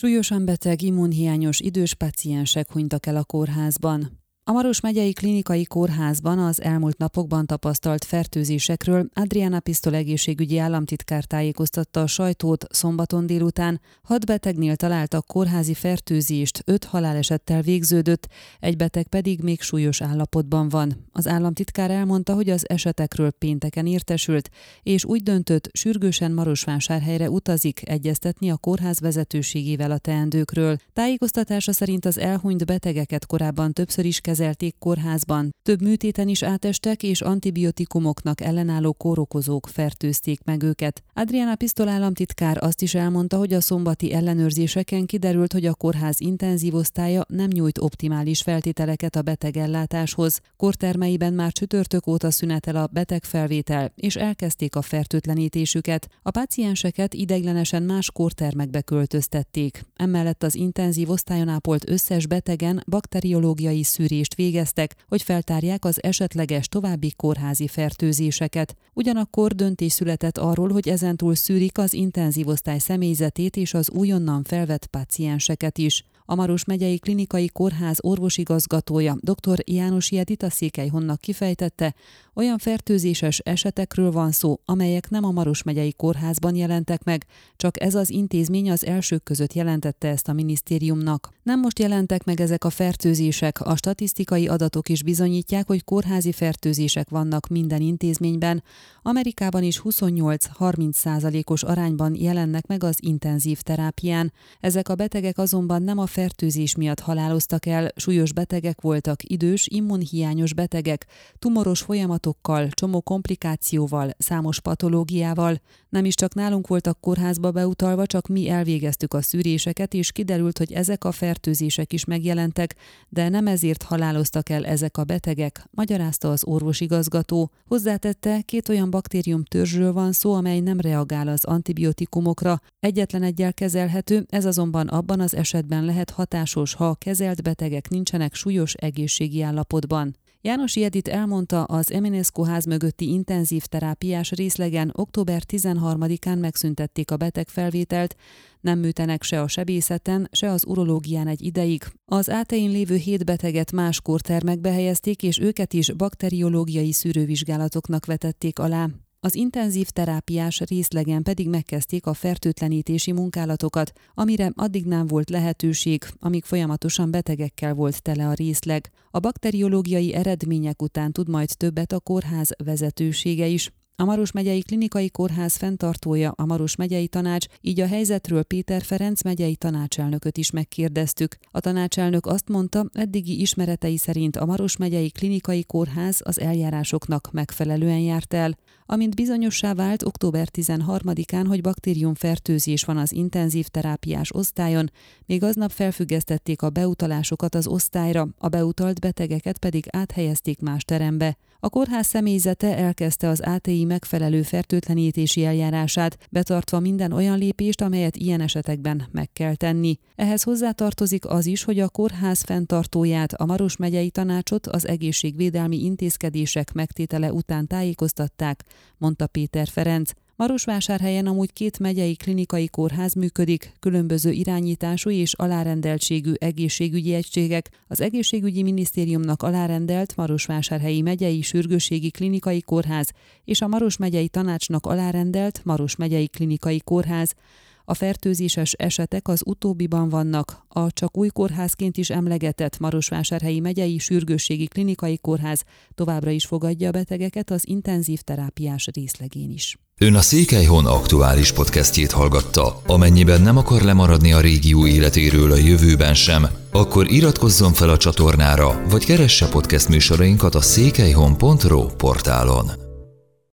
Súlyosan beteg, immunhiányos idős paciensek hunytak el a kórházban. A Maros megyei klinikai kórházban az elmúlt napokban tapasztalt fertőzésekről Adriana Pisztol egészségügyi államtitkár tájékoztatta a sajtót szombaton délután. Hat betegnél találtak kórházi fertőzést, öt halálesettel végződött, egy beteg pedig még súlyos állapotban van. Az államtitkár elmondta, hogy az esetekről pénteken értesült, és úgy döntött, sürgősen Marosvásárhelyre utazik egyeztetni a kórház vezetőségével a teendőkről. Tájékoztatása szerint az elhunyt betegeket korábban többször is kezelték kórházban. Több műtéten is átestek, és antibiotikumoknak ellenálló kórokozók fertőzték meg őket. Adriana Pistol államtitkár azt is elmondta, hogy a szombati ellenőrzéseken kiderült, hogy a kórház intenzív osztálya nem nyújt optimális feltételeket a betegellátáshoz. Kortermeiben már csütörtök óta szünetel a betegfelvétel, és elkezdték a fertőtlenítésüket. A pácienseket ideiglenesen más kórtermekbe költöztették. Emellett az intenzív osztályon ápolt összes betegen bakteriológiai szűrés felmérést végeztek, hogy feltárják az esetleges további kórházi fertőzéseket. Ugyanakkor döntés született arról, hogy ezentúl szűrik az intenzív osztály személyzetét és az újonnan felvett pácienseket is. A Maros megyei klinikai kórház orvosigazgatója dr. János Jedita Székelyhonnak kifejtette, olyan fertőzéses esetekről van szó, amelyek nem a Maros megyei kórházban jelentek meg, csak ez az intézmény az elsők között jelentette ezt a minisztériumnak. Nem most jelentek meg ezek a fertőzések, a statisztikai adatok is bizonyítják, hogy kórházi fertőzések vannak minden intézményben. Amerikában is 28-30 százalékos arányban jelennek meg az intenzív terápián. Ezek a betegek azonban nem a fertőzés miatt haláloztak el, súlyos betegek voltak, idős, immunhiányos betegek, tumoros folyamatokkal, csomó komplikációval, számos patológiával. Nem is csak nálunk voltak kórházba beutalva, csak mi elvégeztük a szűréseket, és kiderült, hogy ezek a fertőzések is megjelentek, de nem ezért haláloztak el ezek a betegek, magyarázta az orvosigazgató. Hozzátette, két olyan baktérium törzsről van szó, amely nem reagál az antibiotikumokra. Egyetlen egyel kezelhető, ez azonban abban az esetben lehet hatásos, ha a kezelt betegek nincsenek súlyos egészségi állapotban. János Jedit elmondta, az Eminescu ház mögötti intenzív terápiás részlegen október 13-án megszüntették a betegfelvételt, nem műtenek se a sebészeten, se az urológián egy ideig. Az átein lévő hét beteget más kórtermekbe helyezték, és őket is bakteriológiai szűrővizsgálatoknak vetették alá. Az intenzív terápiás részlegen pedig megkezdték a fertőtlenítési munkálatokat, amire addig nem volt lehetőség, amíg folyamatosan betegekkel volt tele a részleg. A bakteriológiai eredmények után tud majd többet a kórház vezetősége is. A Maros megyei klinikai kórház fenntartója a Maros megyei tanács, így a helyzetről Péter Ferenc megyei tanácselnököt is megkérdeztük. A tanácselnök azt mondta, eddigi ismeretei szerint a Maros megyei klinikai kórház az eljárásoknak megfelelően járt el. Amint bizonyossá vált október 13-án, hogy baktériumfertőzés van az intenzív terápiás osztályon, még aznap felfüggesztették a beutalásokat az osztályra, a beutalt betegeket pedig áthelyezték más terembe. A kórház személyzete elkezdte az ATI megfelelő fertőtlenítési eljárását, betartva minden olyan lépést, amelyet ilyen esetekben meg kell tenni. Ehhez hozzátartozik az is, hogy a kórház fenntartóját, a Maros megyei tanácsot az egészségvédelmi intézkedések megtétele után tájékoztatták, mondta Péter Ferenc. Marosvásárhelyen amúgy két megyei klinikai kórház működik, különböző irányítású és alárendeltségű egészségügyi egységek, az egészségügyi minisztériumnak alárendelt Marosvásárhelyi megyei sürgőségi klinikai kórház és a Maros megyei tanácsnak alárendelt Maros megyei klinikai kórház. A fertőzéses esetek az utóbbiban vannak. A csak új kórházként is emlegetett Marosvásárhelyi megyei sürgősségi klinikai kórház továbbra is fogadja a betegeket az intenzív terápiás részlegén is. Ön a Székelyhon aktuális podcastjét hallgatta. Amennyiben nem akar lemaradni a régió életéről a jövőben sem, akkor iratkozzon fel a csatornára, vagy keresse podcast műsorainkat a székelyhon.pro portálon.